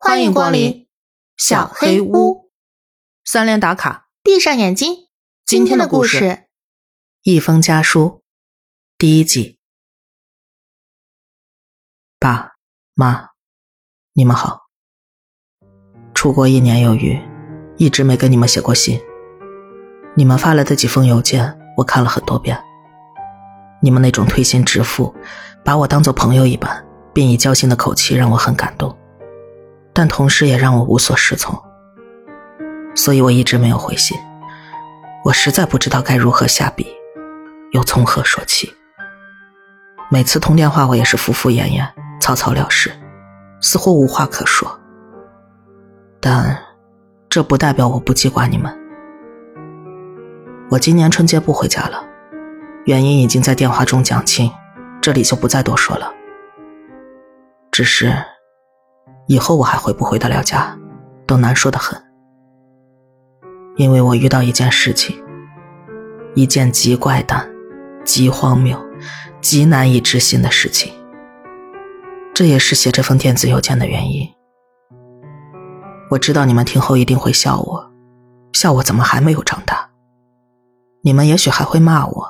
欢迎光临小黑屋。三连打卡，闭上眼睛。今天的故事《一封家书》第一季。爸妈，你们好。出国一年有余，一直没跟你们写过信。你们发来的几封邮件，我看了很多遍。你们那种推心置腹，把我当做朋友一般，并以交心的口气，让我很感动。但同时也让我无所适从，所以我一直没有回信。我实在不知道该如何下笔，又从何说起。每次通电话，我也是敷敷衍衍、草草了事，似乎无话可说。但这不代表我不记挂你们。我今年春节不回家了，原因已经在电话中讲清，这里就不再多说了。只是。以后我还回不回得了家，都难说的很。因为我遇到一件事情，一件极怪诞、极荒谬、极难以置信的事情。这也是写这封电子邮件的原因。我知道你们听后一定会笑我，笑我怎么还没有长大。你们也许还会骂我，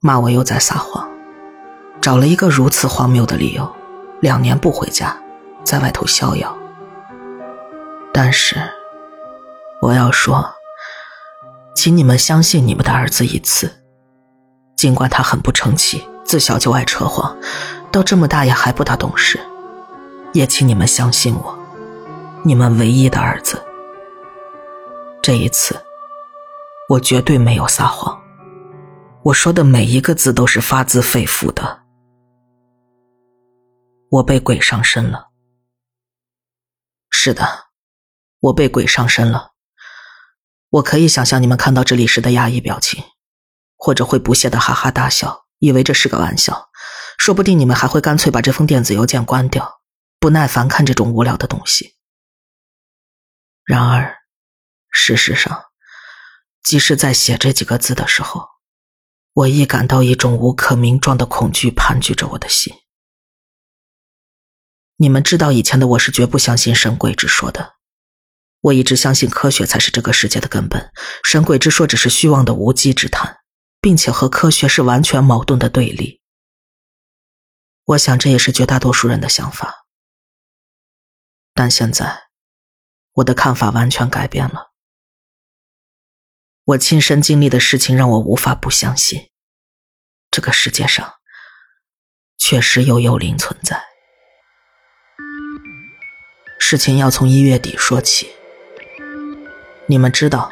骂我又在撒谎，找了一个如此荒谬的理由，两年不回家。在外头逍遥，但是我要说，请你们相信你们的儿子一次。尽管他很不成器，自小就爱扯谎，到这么大也还不大懂事，也请你们相信我，你们唯一的儿子。这一次，我绝对没有撒谎，我说的每一个字都是发自肺腑的。我被鬼上身了。是的，我被鬼上身了。我可以想象你们看到这里时的压抑表情，或者会不屑的哈哈大笑，以为这是个玩笑。说不定你们还会干脆把这封电子邮件关掉，不耐烦看这种无聊的东西。然而，事实上，即使在写这几个字的时候，我亦感到一种无可名状的恐惧盘踞着我的心。你们知道，以前的我是绝不相信神鬼之说的。我一直相信科学才是这个世界的根本，神鬼之说只是虚妄的无稽之谈，并且和科学是完全矛盾的对立。我想这也是绝大多数人的想法。但现在，我的看法完全改变了。我亲身经历的事情让我无法不相信，这个世界上确实有幽灵存在。事情要从一月底说起。你们知道，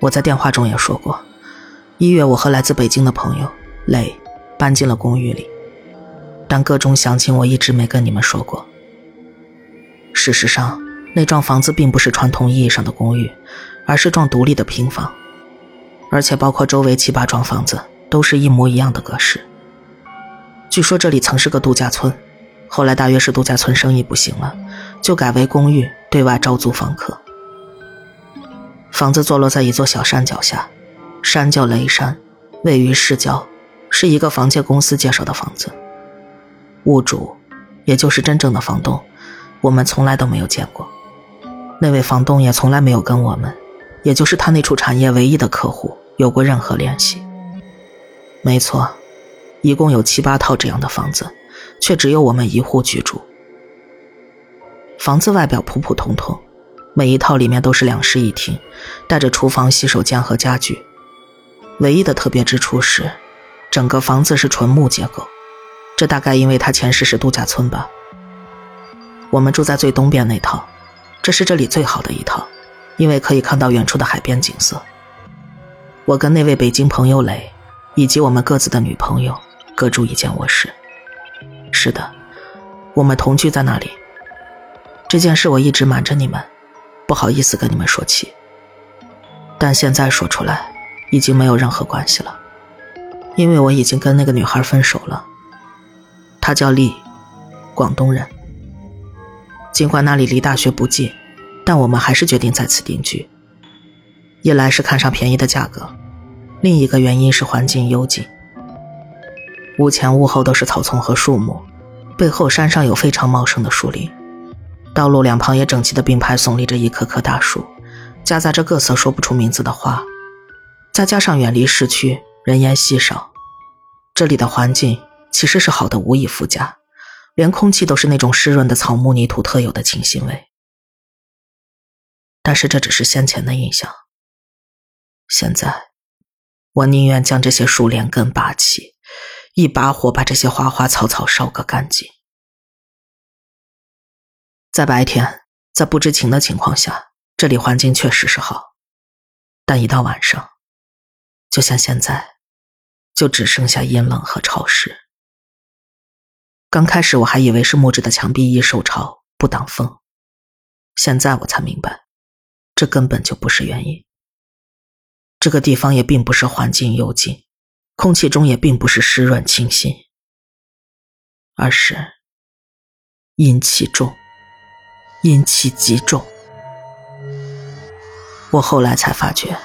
我在电话中也说过，一月我和来自北京的朋友磊搬进了公寓里，但各种详情我一直没跟你们说过。事实上，那幢房子并不是传统意义上的公寓，而是幢独立的平房，而且包括周围七八幢房子都是一模一样的格式。据说这里曾是个度假村，后来大约是度假村生意不行了。就改为公寓，对外招租房客。房子坐落在一座小山脚下，山叫雷山，位于市郊，是一个房建公司介绍的房子。屋主，也就是真正的房东，我们从来都没有见过。那位房东也从来没有跟我们，也就是他那处产业唯一的客户有过任何联系。没错，一共有七八套这样的房子，却只有我们一户居住。房子外表普普通通，每一套里面都是两室一厅，带着厨房、洗手间和家具。唯一的特别之处是，整个房子是纯木结构，这大概因为它前世是度假村吧。我们住在最东边那套，这是这里最好的一套，因为可以看到远处的海边景色。我跟那位北京朋友磊，以及我们各自的女朋友，各住一间卧室。是的，我们同居在那里。这件事我一直瞒着你们，不好意思跟你们说起。但现在说出来，已经没有任何关系了，因为我已经跟那个女孩分手了。她叫丽，广东人。尽管那里离大学不近，但我们还是决定在此定居。一来是看上便宜的价格，另一个原因是环境幽静，屋前屋后都是草丛和树木，背后山上有非常茂盛的树林。道路两旁也整齐的并排耸立着一棵棵大树，夹杂着各色说不出名字的花。再加上远离市区，人烟稀少，这里的环境其实是好的无以复加，连空气都是那种湿润的草木泥土特有的清新味。但是这只是先前的印象，现在，我宁愿将这些树连根拔起，一把火把这些花花草草烧个干净。在白天，在不知情的情况下，这里环境确实是好，但一到晚上，就像现在，就只剩下阴冷和潮湿。刚开始我还以为是木质的墙壁易受潮不挡风，现在我才明白，这根本就不是原因。这个地方也并不是环境幽静，空气中也并不是湿润清新，而是阴气重。阴气极重，我后来才发觉，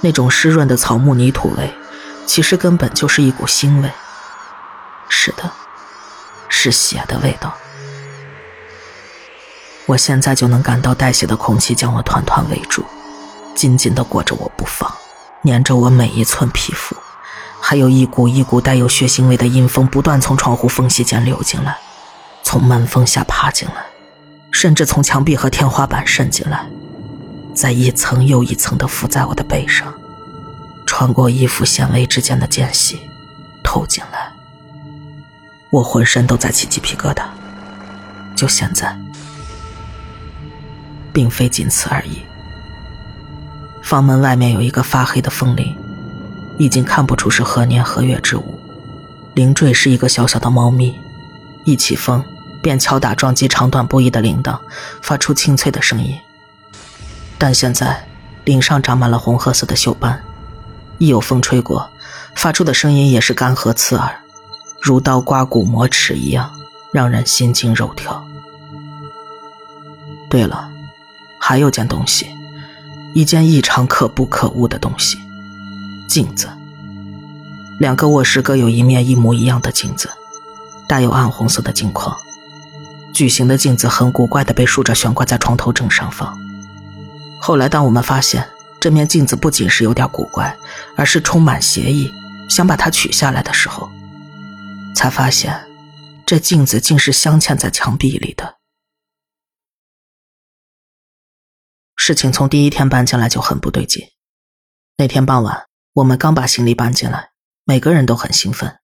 那种湿润的草木泥土味，其实根本就是一股腥味。是的，是血的味道。我现在就能感到带血的空气将我团团围住，紧紧地裹着我不放，粘着我每一寸皮肤，还有一股一股带有血腥味的阴风不断从窗户缝隙间流进来，从门缝下爬进来。甚至从墙壁和天花板渗进来，在一层又一层的附在我的背上，穿过衣服纤维之间的间隙，透进来。我浑身都在起鸡皮疙瘩。就现在，并非仅此而已。房门外面有一个发黑的风铃，已经看不出是何年何月之物。铃坠是一个小小的猫咪，一起风。便敲打撞击长短不一的铃铛，发出清脆的声音。但现在铃上长满了红褐色的锈斑，一有风吹过，发出的声音也是干涸刺耳，如刀刮骨磨齿一样，让人心惊肉跳。对了，还有件东西，一件异常可怖可恶的东西——镜子。两个卧室各有一面一模一样的镜子，带有暗红色的镜框。巨型的镜子很古怪的被竖着悬挂在床头正上方。后来，当我们发现这面镜子不仅是有点古怪，而是充满邪意，想把它取下来的时候，才发现这镜子竟是镶嵌在墙壁里的。事情从第一天搬进来就很不对劲。那天傍晚，我们刚把行李搬进来，每个人都很兴奋，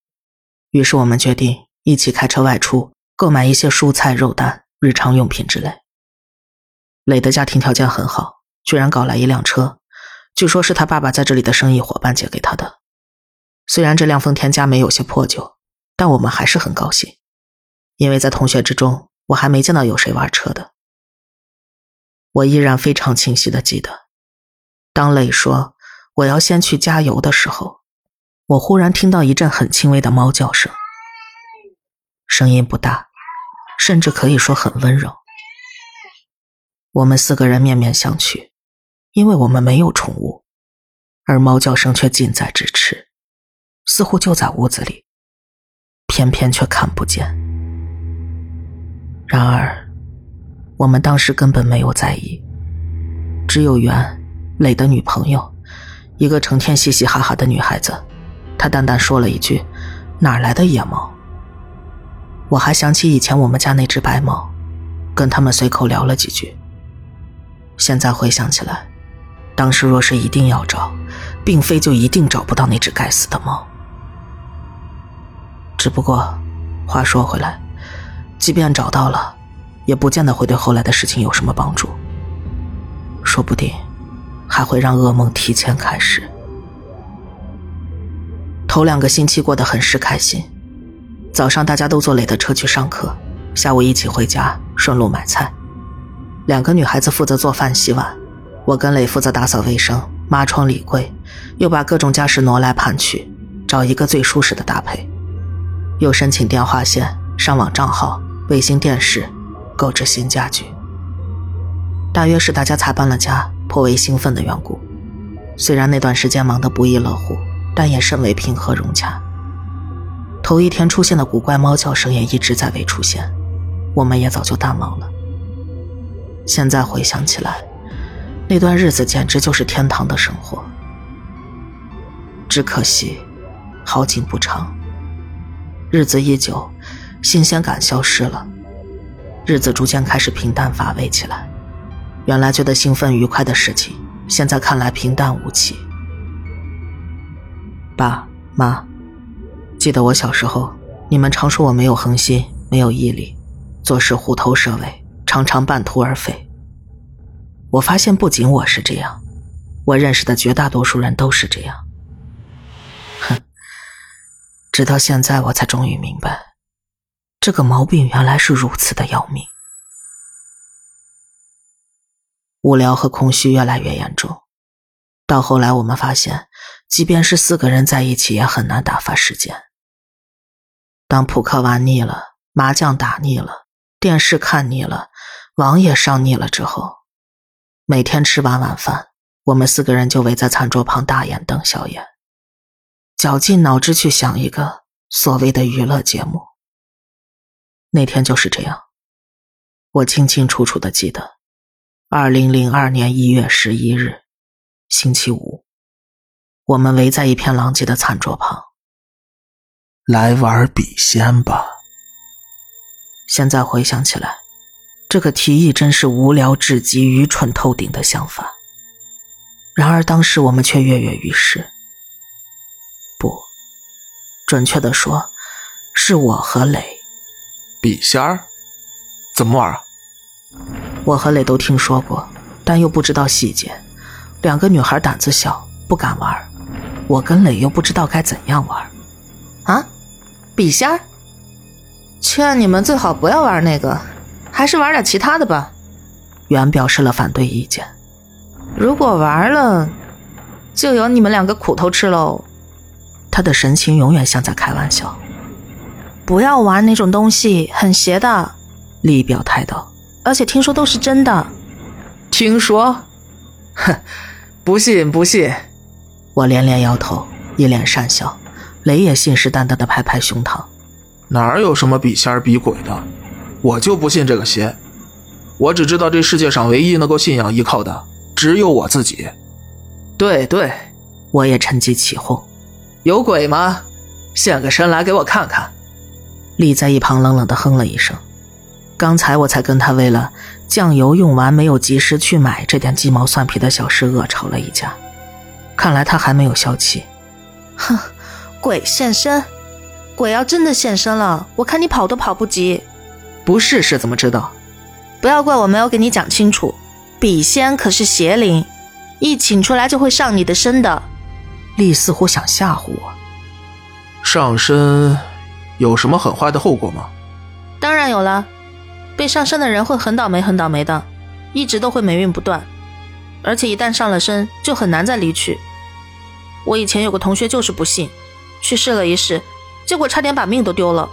于是我们决定一起开车外出。购买一些蔬菜、肉蛋、日常用品之类。磊的家庭条件很好，居然搞来一辆车，据说是他爸爸在这里的生意伙伴借给他的。虽然这辆丰田佳美有些破旧，但我们还是很高兴，因为在同学之中，我还没见到有谁玩车的。我依然非常清晰的记得，当磊说我要先去加油的时候，我忽然听到一阵很轻微的猫叫声，声音不大。甚至可以说很温柔。我们四个人面面相觑，因为我们没有宠物，而猫叫声却近在咫尺，似乎就在屋子里，偏偏却看不见。然而，我们当时根本没有在意，只有袁磊的女朋友，一个成天嘻嘻哈哈的女孩子，她淡淡说了一句：“哪来的野猫？”我还想起以前我们家那只白猫，跟他们随口聊了几句。现在回想起来，当时若是一定要找，并非就一定找不到那只该死的猫。只不过，话说回来，即便找到了，也不见得会对后来的事情有什么帮助。说不定，还会让噩梦提前开始。头两个星期过得很是开心。早上大家都坐磊的车去上课，下午一起回家，顺路买菜。两个女孩子负责做饭洗碗，我跟磊负责打扫卫生、抹窗理柜，又把各种家事挪来盘去，找一个最舒适的搭配。又申请电话线、上网账号、卫星电视，购置新家具。大约是大家才搬了家，颇为兴奋的缘故。虽然那段时间忙得不亦乐乎，但也甚为平和融洽。头一天出现的古怪猫叫声也一直在未出现，我们也早就淡忘了。现在回想起来，那段日子简直就是天堂的生活。只可惜，好景不长。日子一久，新鲜感消失了，日子逐渐开始平淡乏味起来。原来觉得兴奋愉快的事情，现在看来平淡无奇。爸妈，记得我小时候，你们常说我没有恒心，没有毅力，做事虎头蛇尾，常常半途而废。我发现不仅我是这样，我认识的绝大多数人都是这样。哼，直到现在我才终于明白，这个毛病原来是如此的要命。无聊和空虚越来越严重，到后来我们发现，即便是四个人在一起，也很难打发时间。当扑克玩腻了，麻将打腻了，电视看腻了，网也上腻了之后，每天吃完晚饭，我们四个人就围在餐桌旁大眼瞪小眼，绞尽脑汁去想一个所谓的娱乐节目。那天就是这样，我清清楚楚的记得。二零零二年一月十一日，星期五，我们围在一片狼藉的餐桌旁，来玩笔仙吧。现在回想起来，这个提议真是无聊至极、愚蠢透顶的想法。然而当时我们却跃跃欲试。不，准确的说，是我和磊。笔仙儿，怎么玩啊？我和磊都听说过，但又不知道细节。两个女孩胆子小，不敢玩。我跟磊又不知道该怎样玩。啊，笔仙？劝你们最好不要玩那个，还是玩点其他的吧。袁表示了反对意见。如果玩了，就有你们两个苦头吃喽。他的神情永远像在开玩笑。不要玩那种东西，很邪的。丽表态道。而且听说都是真的，听说，哼，不信不信。我连连摇头，一脸讪笑。雷也信誓旦旦的拍拍胸膛：“哪有什么比仙儿比鬼的？我就不信这个邪。我只知道这世界上唯一能够信仰依靠的，只有我自己。”对对，我也趁机起哄：“有鬼吗？现个身来给我看看。”立在一旁冷冷的哼了一声。刚才我才跟他为了酱油用完没有及时去买这点鸡毛蒜皮的小事恶吵了一架，看来他还没有消气。哼，鬼现身，鬼要真的现身了，我看你跑都跑不及。不试试怎么知道？不要怪我没有给你讲清楚，笔仙可是邪灵，一请出来就会上你的身的。丽似乎想吓唬我。上身有什么很坏的后果吗？当然有了。被上身的人会很倒霉，很倒霉的，一直都会霉运不断，而且一旦上了身，就很难再离去。我以前有个同学就是不信，去试了一试，结果差点把命都丢了。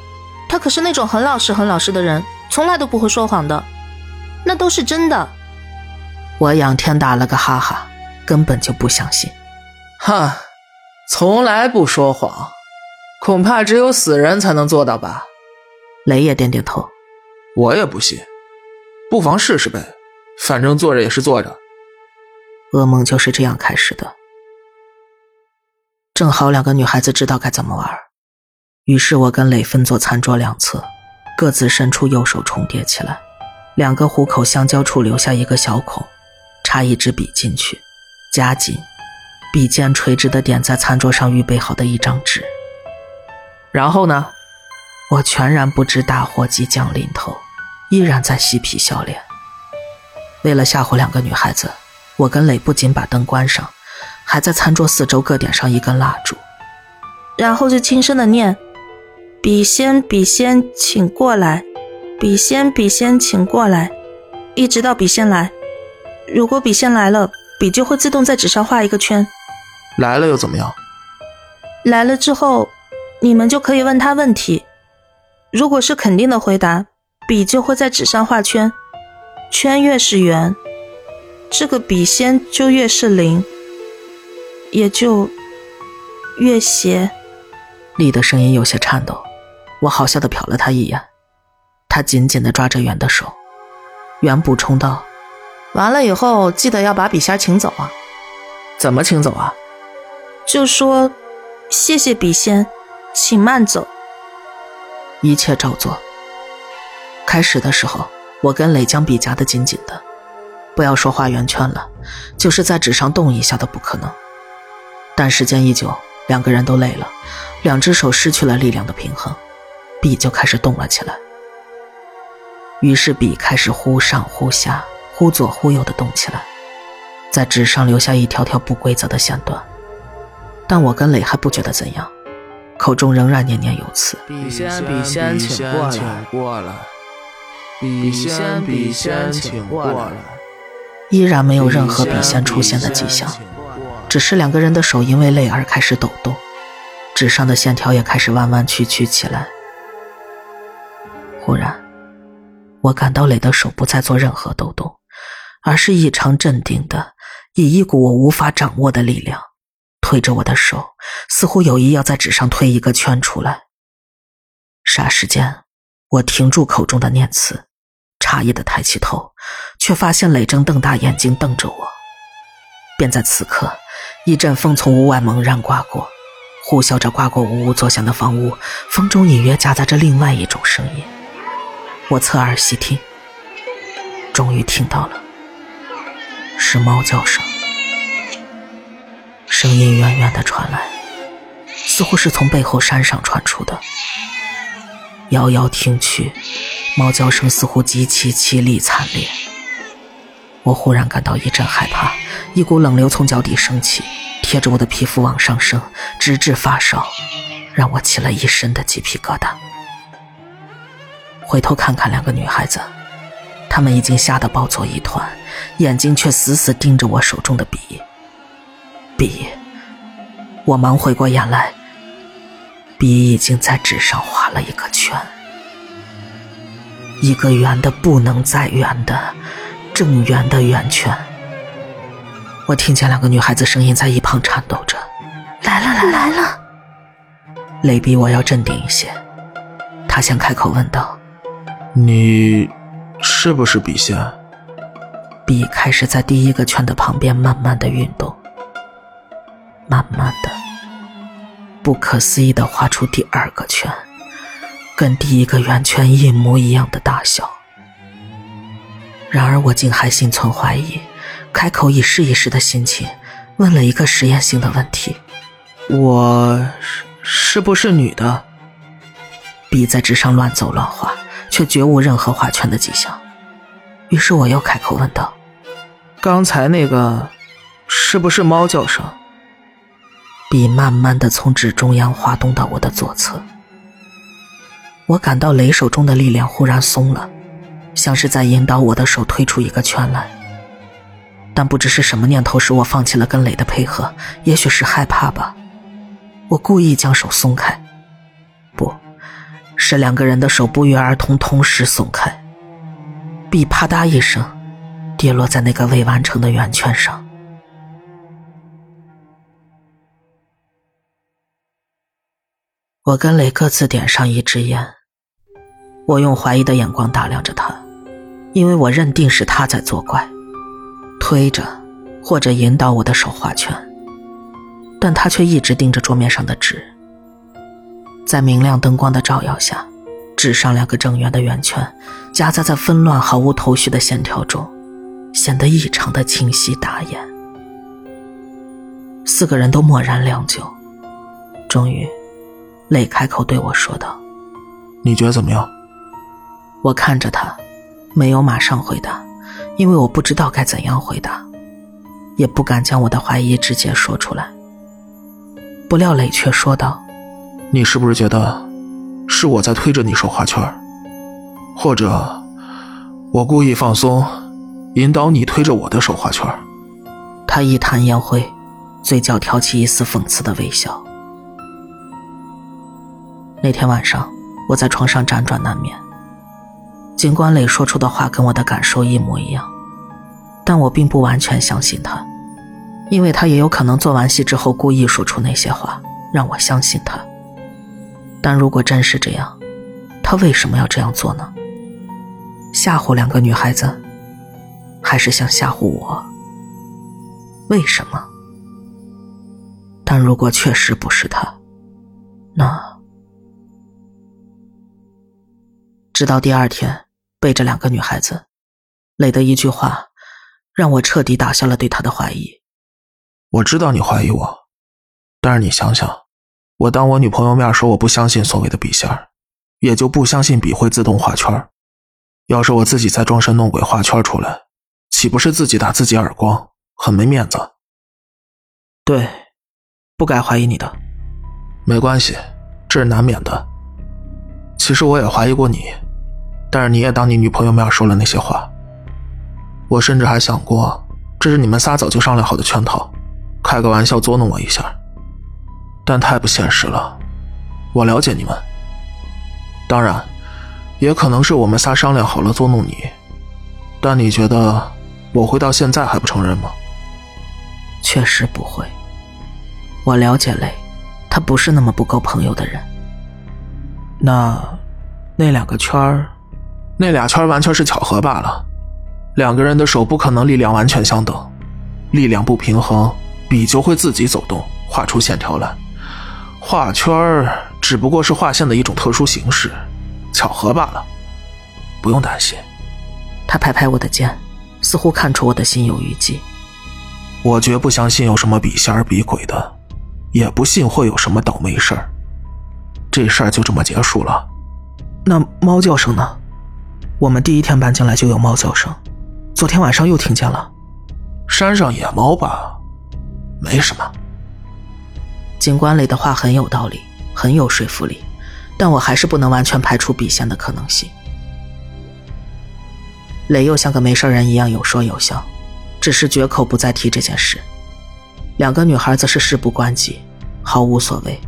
他可是那种很老实、很老实的人，从来都不会说谎的，那都是真的。我仰天打了个哈哈，根本就不相信。哈，从来不说谎，恐怕只有死人才能做到吧？雷也点点头。我也不信，不妨试试呗，反正坐着也是坐着。噩梦就是这样开始的。正好两个女孩子知道该怎么玩，于是我跟磊分坐餐桌两侧，各自伸出右手重叠起来，两个虎口相交处留下一个小孔，插一支笔进去，夹紧，笔尖垂直的点在餐桌上预备好的一张纸。然后呢，我全然不知大祸即将临头。依然在嬉皮笑脸。为了吓唬两个女孩子，我跟磊不仅把灯关上，还在餐桌四周各点上一根蜡烛，然后就轻声的念：“笔仙，笔仙，请过来！笔仙，笔仙，请过来！一直到笔仙来。如果笔仙来了，笔就会自动在纸上画一个圈。来了又怎么样？来了之后，你们就可以问他问题。如果是肯定的回答。”笔就会在纸上画圈，圈越是圆，这个笔仙就越是灵，也就越邪。丽的声音有些颤抖，我好笑的瞟了他一眼，他紧紧的抓着圆的手，圆补充道：“完了以后记得要把笔仙请走啊。怎么请走啊？就说谢谢笔仙，请慢走。一切照做。开始的时候，我跟磊将笔夹得紧紧的，不要说画圆圈了，就是在纸上动一下都不可能。但时间一久，两个人都累了，两只手失去了力量的平衡，笔就开始动了起来。于是笔开始忽上忽下、忽左忽右的动起来，在纸上留下一条条不规则的线段。但我跟磊还不觉得怎样，口中仍然念念有词：“笔仙，笔仙，请过来。”笔仙，笔仙，请过来。依然没有任何笔仙出现的迹象，只是两个人的手因为累而开始抖动，纸上的线条也开始弯弯曲曲起来。忽然，我感到磊的手不再做任何抖动，而是异常镇定的，以一股我无法掌握的力量推着我的手，似乎有意要在纸上推一个圈出来。霎时间。我停住口中的念词，诧异的抬起头，却发现磊正瞪大眼睛瞪着我。便在此刻，一阵风从屋外猛然刮过，呼啸着刮过呜呜作响的房屋，风中隐约夹杂着另外一种声音。我侧耳细听，终于听到了，是猫叫声，声音远远的传来，似乎是从背后山上传出的。遥遥听去，猫叫声似乎极其凄厉惨烈。我忽然感到一阵害怕，一股冷流从脚底升起，贴着我的皮肤往上升，直至发烧，让我起了一身的鸡皮疙瘩。回头看看两个女孩子，她们已经吓得抱作一团，眼睛却死死盯着我手中的笔。笔，我忙回过眼来。笔已经在纸上画了一个圈，一个圆的不能再圆的正圆的圆圈。我听见两个女孩子声音在一旁颤抖着：“来了，来来了！”雷比我要镇定一些，他先开口问道：“你是不是笔仙？”笔开始在第一个圈的旁边慢慢的运动，慢慢的。不可思议的画出第二个圈，跟第一个圆圈一模一样的大小。然而我竟还心存怀疑，开口以试一试的心情，问了一个实验性的问题：“我是是不是女的？”笔在纸上乱走乱画，却绝无任何画圈的迹象。于是我又开口问道：“刚才那个是不是猫叫声？”笔慢慢的从纸中央滑动到我的左侧，我感到雷手中的力量忽然松了，像是在引导我的手推出一个圈来。但不知是什么念头使我放弃了跟磊的配合，也许是害怕吧。我故意将手松开，不是两个人的手不约而同同时松开，笔啪嗒一声跌落在那个未完成的圆圈上。我跟磊各自点上一支烟，我用怀疑的眼光打量着他，因为我认定是他在作怪，推着或者引导我的手画圈，但他却一直盯着桌面上的纸。在明亮灯光的照耀下，纸上两个正圆的圆圈夹杂在纷乱毫无头绪的线条中，显得异常的清晰打眼。四个人都默然良久，终于。磊开口对我说道：“你觉得怎么样？”我看着他，没有马上回答，因为我不知道该怎样回答，也不敢将我的怀疑直接说出来。不料磊却说道：“你是不是觉得是我在推着你手画圈，或者我故意放松，引导你推着我的手画圈？”他一弹烟灰，嘴角挑起一丝讽刺的微笑。那天晚上，我在床上辗转难眠。尽管磊说出的话跟我的感受一模一样，但我并不完全相信他，因为他也有可能做完戏之后故意说出那些话，让我相信他。但如果真是这样，他为什么要这样做呢？吓唬两个女孩子，还是想吓唬我？为什么？但如果确实不是他，那……直到第二天，背着两个女孩子，磊的一句话，让我彻底打消了对他的怀疑。我知道你怀疑我，但是你想想，我当我女朋友面说我不相信所谓的笔仙也就不相信笔会自动画圈要是我自己再装神弄鬼画圈出来，岂不是自己打自己耳光，很没面子？对，不该怀疑你的。没关系，这是难免的。其实我也怀疑过你，但是你也当你女朋友面说了那些话。我甚至还想过，这是你们仨早就商量好的圈套，开个玩笑捉弄我一下。但太不现实了，我了解你们。当然。也可能是我们仨商量好了捉弄你，但你觉得我会到现在还不承认吗？确实不会。我了解雷，他不是那么不够朋友的人。那那两个圈儿，那俩圈完全是巧合罢了。两个人的手不可能力量完全相等，力量不平衡，笔就会自己走动，画出线条来。画圈儿只不过是画线的一种特殊形式。巧合罢了，不用担心。他拍拍我的肩，似乎看出我的心有余悸。我绝不相信有什么笔仙儿比鬼的，也不信会有什么倒霉事儿。这事儿就这么结束了。那猫叫声呢？我们第一天搬进来就有猫叫声，昨天晚上又听见了。山上野猫吧？没什么。警官磊的话很有道理，很有说服力。但我还是不能完全排除笔仙的可能性。磊又像个没事人一样有说有笑，只是绝口不再提这件事。两个女孩则是事不关己，毫无所谓，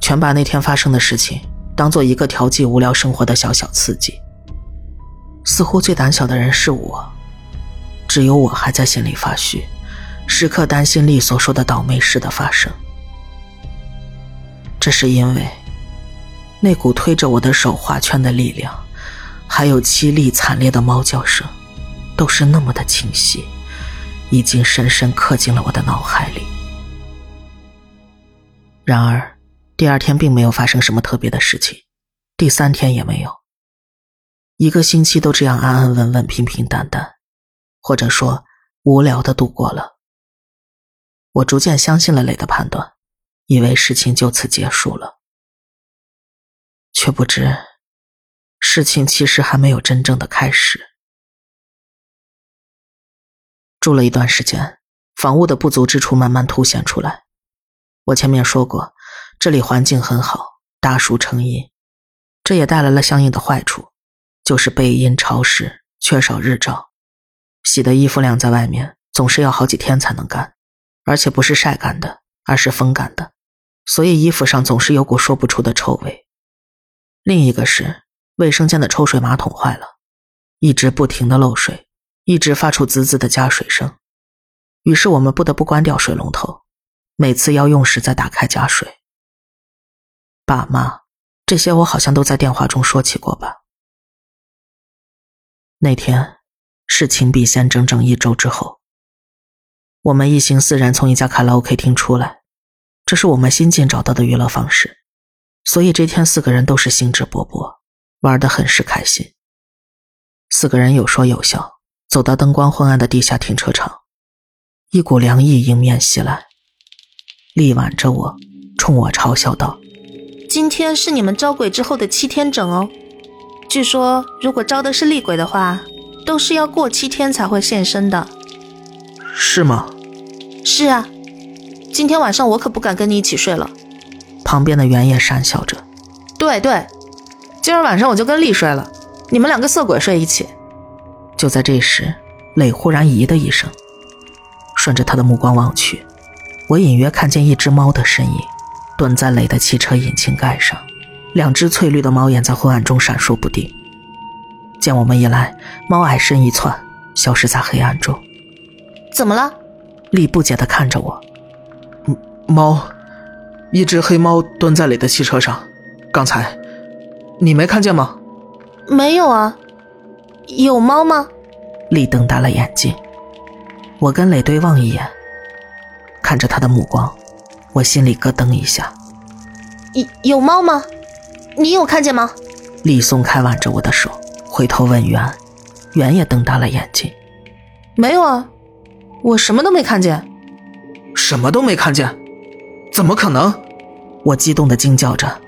全把那天发生的事情当做一个调剂无聊生活的小小刺激。似乎最胆小的人是我，只有我还在心里发虚，时刻担心丽所说的倒霉事的发生。这是因为。那股推着我的手画圈的力量，还有凄厉惨烈的猫叫声，都是那么的清晰，已经深深刻进了我的脑海里。然而，第二天并没有发生什么特别的事情，第三天也没有。一个星期都这样安安稳稳、平平淡淡，或者说无聊的度过了。我逐渐相信了磊的判断，以为事情就此结束了。却不知，事情其实还没有真正的开始。住了一段时间，房屋的不足之处慢慢凸显出来。我前面说过，这里环境很好，大树成荫，这也带来了相应的坏处，就是背阴潮湿，缺少日照，洗的衣服晾在外面总是要好几天才能干，而且不是晒干的，而是风干的，所以衣服上总是有股说不出的臭味。另一个是卫生间的抽水马桶坏了，一直不停的漏水，一直发出滋滋的加水声，于是我们不得不关掉水龙头，每次要用时再打开加水。爸妈，这些我好像都在电话中说起过吧？那天是情笔仙整整一周之后，我们一行四人从一家卡拉 OK 厅出来，这是我们新近找到的娱乐方式。所以这天四个人都是兴致勃勃，玩得很是开心。四个人有说有笑，走到灯光昏暗的地下停车场，一股凉意迎面袭来。力挽着我，冲我嘲笑道：“今天是你们招鬼之后的七天整哦。据说如果招的是厉鬼的话，都是要过七天才会现身的。是吗？是啊。今天晚上我可不敢跟你一起睡了。”旁边的原野讪笑着：“对对，今儿晚上我就跟厉睡了，你们两个色鬼睡一起。”就在这时，磊忽然咦的一声，顺着他的目光望去，我隐约看见一只猫的身影，蹲在磊的汽车引擎盖上，两只翠绿的猫眼在昏暗中闪烁不定。见我们一来，猫矮身一窜，消失在黑暗中。怎么了？丽不解地看着我。猫。一只黑猫蹲在磊的汽车上，刚才你没看见吗？没有啊，有猫吗？丽瞪大了眼睛，我跟磊对望一眼，看着他的目光，我心里咯噔一下。有有猫吗？你有看见吗？李松开挽着我的手，回头问袁，袁也瞪大了眼睛。没有啊，我什么都没看见。什么都没看见？怎么可能？我激动的惊叫着。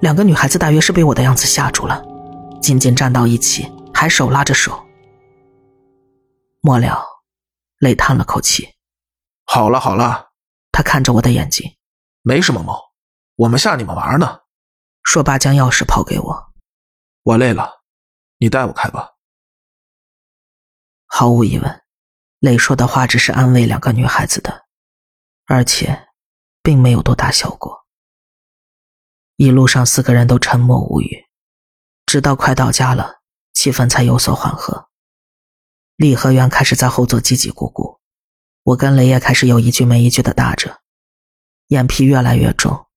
两个女孩子大约是被我的样子吓住了，紧紧站到一起，还手拉着手。末了，泪叹了口气。好了好了，他看着我的眼睛，没什么猫，我们吓你们玩呢。说罢，将钥匙抛给我。我累了，你带我开吧。毫无疑问，磊说的话只是安慰两个女孩子的，而且，并没有多大效果。一路上，四个人都沉默无语，直到快到家了，气氛才有所缓和。李和元开始在后座叽叽咕咕，我跟雷也开始有一句没一句的搭着，眼皮越来越重。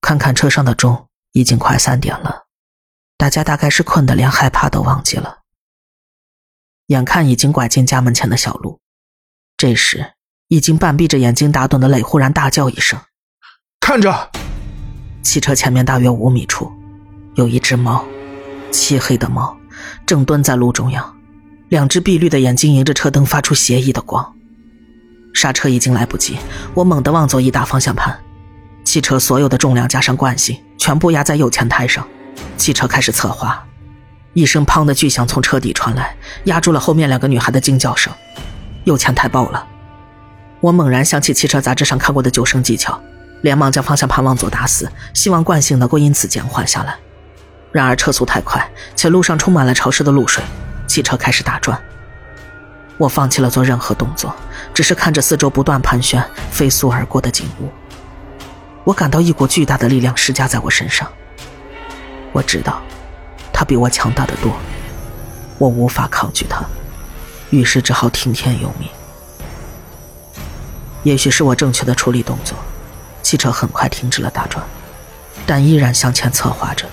看看车上的钟，已经快三点了，大家大概是困得连害怕都忘记了。眼看已经拐进家门前的小路，这时已经半闭着眼睛打盹的磊忽然大叫一声：“看着！”汽车前面大约五米处，有一只猫，漆黑的猫，正蹲在路中央，两只碧绿的眼睛迎着车灯发出邪异的光。刹车已经来不及，我猛地往左一打方向盘，汽车所有的重量加上惯性，全部压在右前胎上，汽车开始侧滑，一声砰的巨响从车底传来，压住了后面两个女孩的惊叫声，右前胎爆了。我猛然想起汽车杂志上看过的救生技巧。连忙将方向盘往左打死，希望惯性能够因此减缓下来。然而车速太快，且路上充满了潮湿的露水，汽车开始打转。我放弃了做任何动作，只是看着四周不断盘旋、飞速而过的景物。我感到一股巨大的力量施加在我身上。我知道，它比我强大的多，我无法抗拒它，于是只好听天由命。也许是我正确的处理动作。汽车很快停止了打转，但依然向前侧滑着。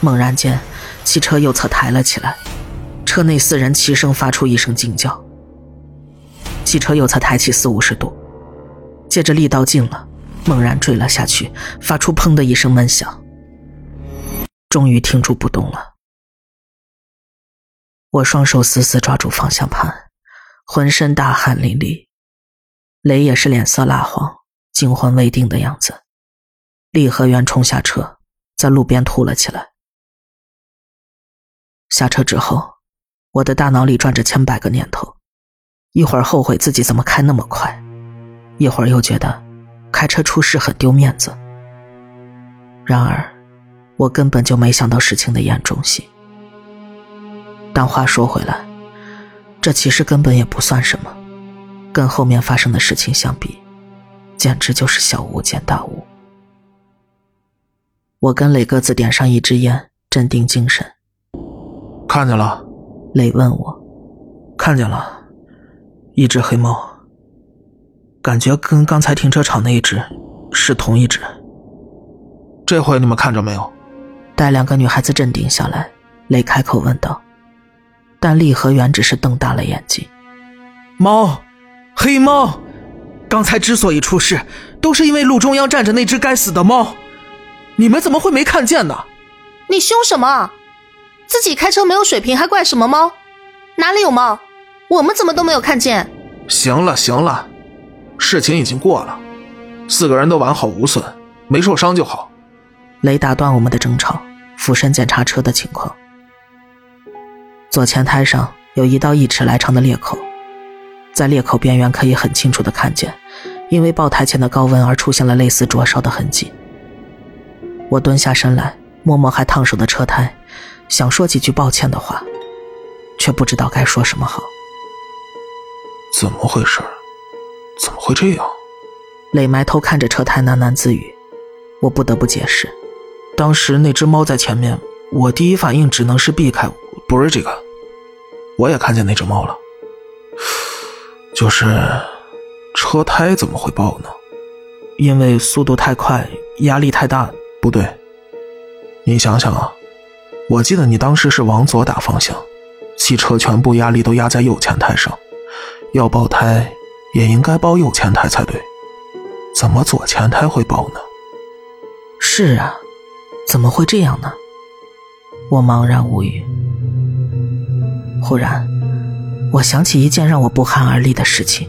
猛然间，汽车右侧抬了起来，车内四人齐声发出一声惊叫。汽车右侧抬起四五十度，接着力道尽了，猛然坠了下去，发出“砰”的一声闷响。终于停住不动了。我双手死死抓住方向盘，浑身大汗淋漓，雷也是脸色蜡黄。惊魂未定的样子，李和元冲下车，在路边吐了起来。下车之后，我的大脑里转着千百个念头，一会儿后悔自己怎么开那么快，一会儿又觉得开车出事很丢面子。然而，我根本就没想到事情的严重性。但话说回来，这其实根本也不算什么，跟后面发生的事情相比。简直就是小巫见大巫。我跟磊各自点上一支烟，镇定精神。看见了？磊问我。看见了，一只黑猫，感觉跟刚才停车场那一只是同一只。这回你们看着没有？待两个女孩子镇定下来，雷开口问道。但厉和元只是瞪大了眼睛。猫，黑猫。刚才之所以出事，都是因为路中央站着那只该死的猫，你们怎么会没看见呢？你凶什么？自己开车没有水平，还怪什么猫？哪里有猫？我们怎么都没有看见？行了行了，事情已经过了，四个人都完好无损，没受伤就好。雷打断我们的争吵，俯身检查车的情况。左前胎上有一道一尺来长的裂口。在裂口边缘可以很清楚的看见，因为爆胎前的高温而出现了类似灼烧的痕迹。我蹲下身来，摸摸还烫手的车胎，想说几句抱歉的话，却不知道该说什么好。怎么回事？怎么会这样？磊埋头看着车胎喃喃自语。我不得不解释，当时那只猫在前面，我第一反应只能是避开。不是这个，我也看见那只猫了。就是车胎怎么会爆呢？因为速度太快，压力太大。不对，你想想啊，我记得你当时是往左打方向，汽车全部压力都压在右前胎上，要爆胎也应该包右前胎才对，怎么左前胎会包呢？是啊，怎么会这样呢？我茫然无语。忽然，我想起一件让我不寒而栗的事情。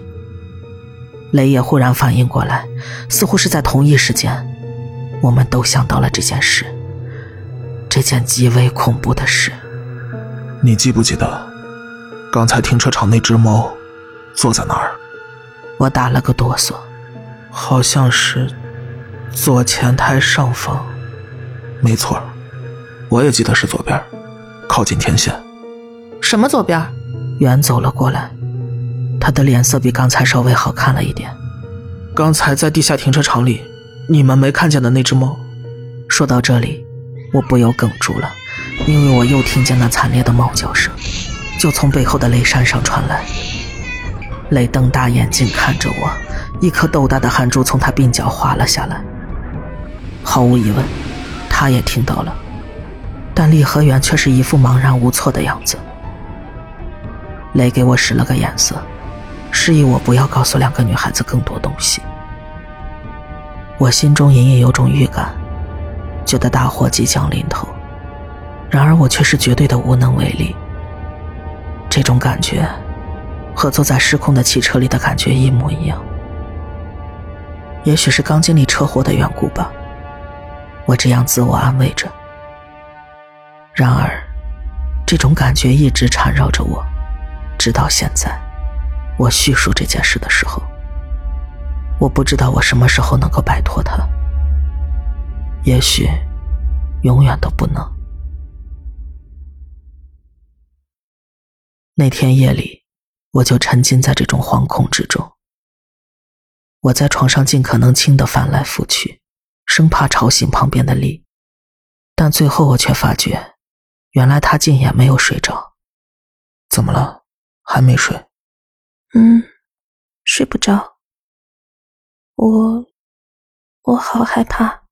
雷也忽然反应过来，似乎是在同一时间，我们都想到了这件事，这件极为恐怖的事。你记不记得，刚才停车场那只猫坐在哪儿？我打了个哆嗦，好像是左前胎上方。没错，我也记得是左边，靠近天线。什么左边？远走了过来。他的脸色比刚才稍微好看了一点。刚才在地下停车场里，你们没看见的那只猫。说到这里，我不由哽住了，因为我又听见那惨烈的猫叫声，就从背后的雷山上传来。雷瞪大眼睛看着我，一颗豆大的汗珠从他鬓角滑了下来。毫无疑问，他也听到了，但厉和远却是一副茫然无措的样子。雷给我使了个眼色。示意我不要告诉两个女孩子更多东西。我心中隐隐有种预感，觉得大祸即将临头，然而我却是绝对的无能为力。这种感觉，和坐在失控的汽车里的感觉一模一样。也许是刚经历车祸的缘故吧，我这样自我安慰着。然而，这种感觉一直缠绕着我，直到现在。我叙述这件事的时候，我不知道我什么时候能够摆脱它。也许，永远都不能。那天夜里，我就沉浸在这种惶恐之中。我在床上尽可能轻的翻来覆去，生怕吵醒旁边的丽，但最后我却发觉，原来他竟也没有睡着。怎么了？还没睡？嗯，睡不着。我，我好害怕。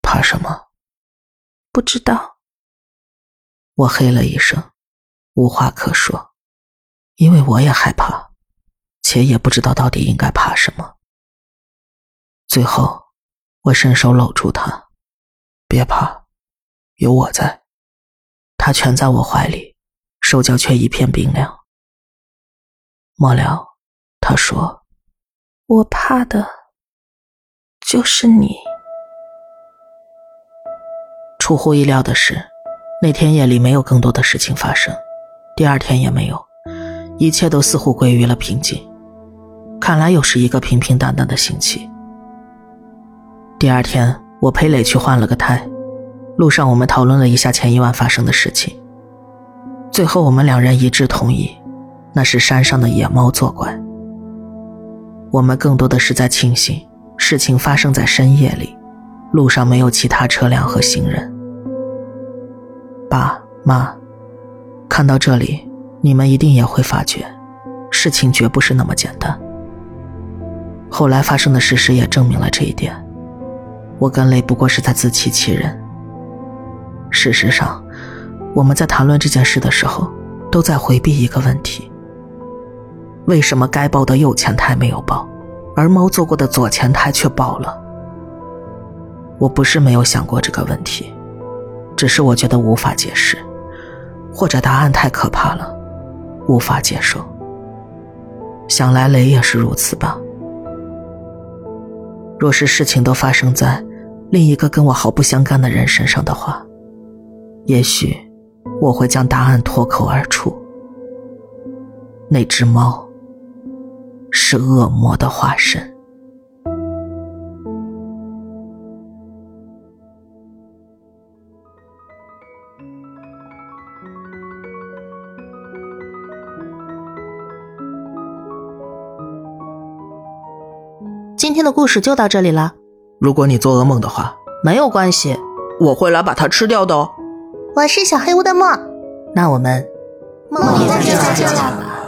怕什么？不知道。我嘿了一声，无话可说，因为我也害怕，且也不知道到底应该怕什么。最后，我伸手搂住他，别怕，有我在。他蜷在我怀里，手脚却一片冰凉。末了，他说：“我怕的，就是你。”出乎意料的是，那天夜里没有更多的事情发生，第二天也没有，一切都似乎归于了平静。看来又是一个平平淡淡的星期。第二天，我陪磊去换了个胎，路上我们讨论了一下前一晚发生的事情，最后我们两人一致同意。那是山上的野猫作怪。我们更多的是在庆幸事情发生在深夜里，路上没有其他车辆和行人。爸妈，看到这里，你们一定也会发觉，事情绝不是那么简单。后来发生的事实也证明了这一点。我跟雷不过是在自欺欺人。事实上，我们在谈论这件事的时候，都在回避一个问题。为什么该爆的右前胎没有爆，而猫坐过的左前胎却爆了？我不是没有想过这个问题，只是我觉得无法解释，或者答案太可怕了，无法接受。想来雷也是如此吧。若是事情都发生在另一个跟我毫不相干的人身上的话，也许我会将答案脱口而出。那只猫。是恶魔的化身。天的故事就到这里了。如果你做噩梦的话，没有关系，我会来把它吃掉的哦。我是小黑屋的墨，那我们梦里再见了。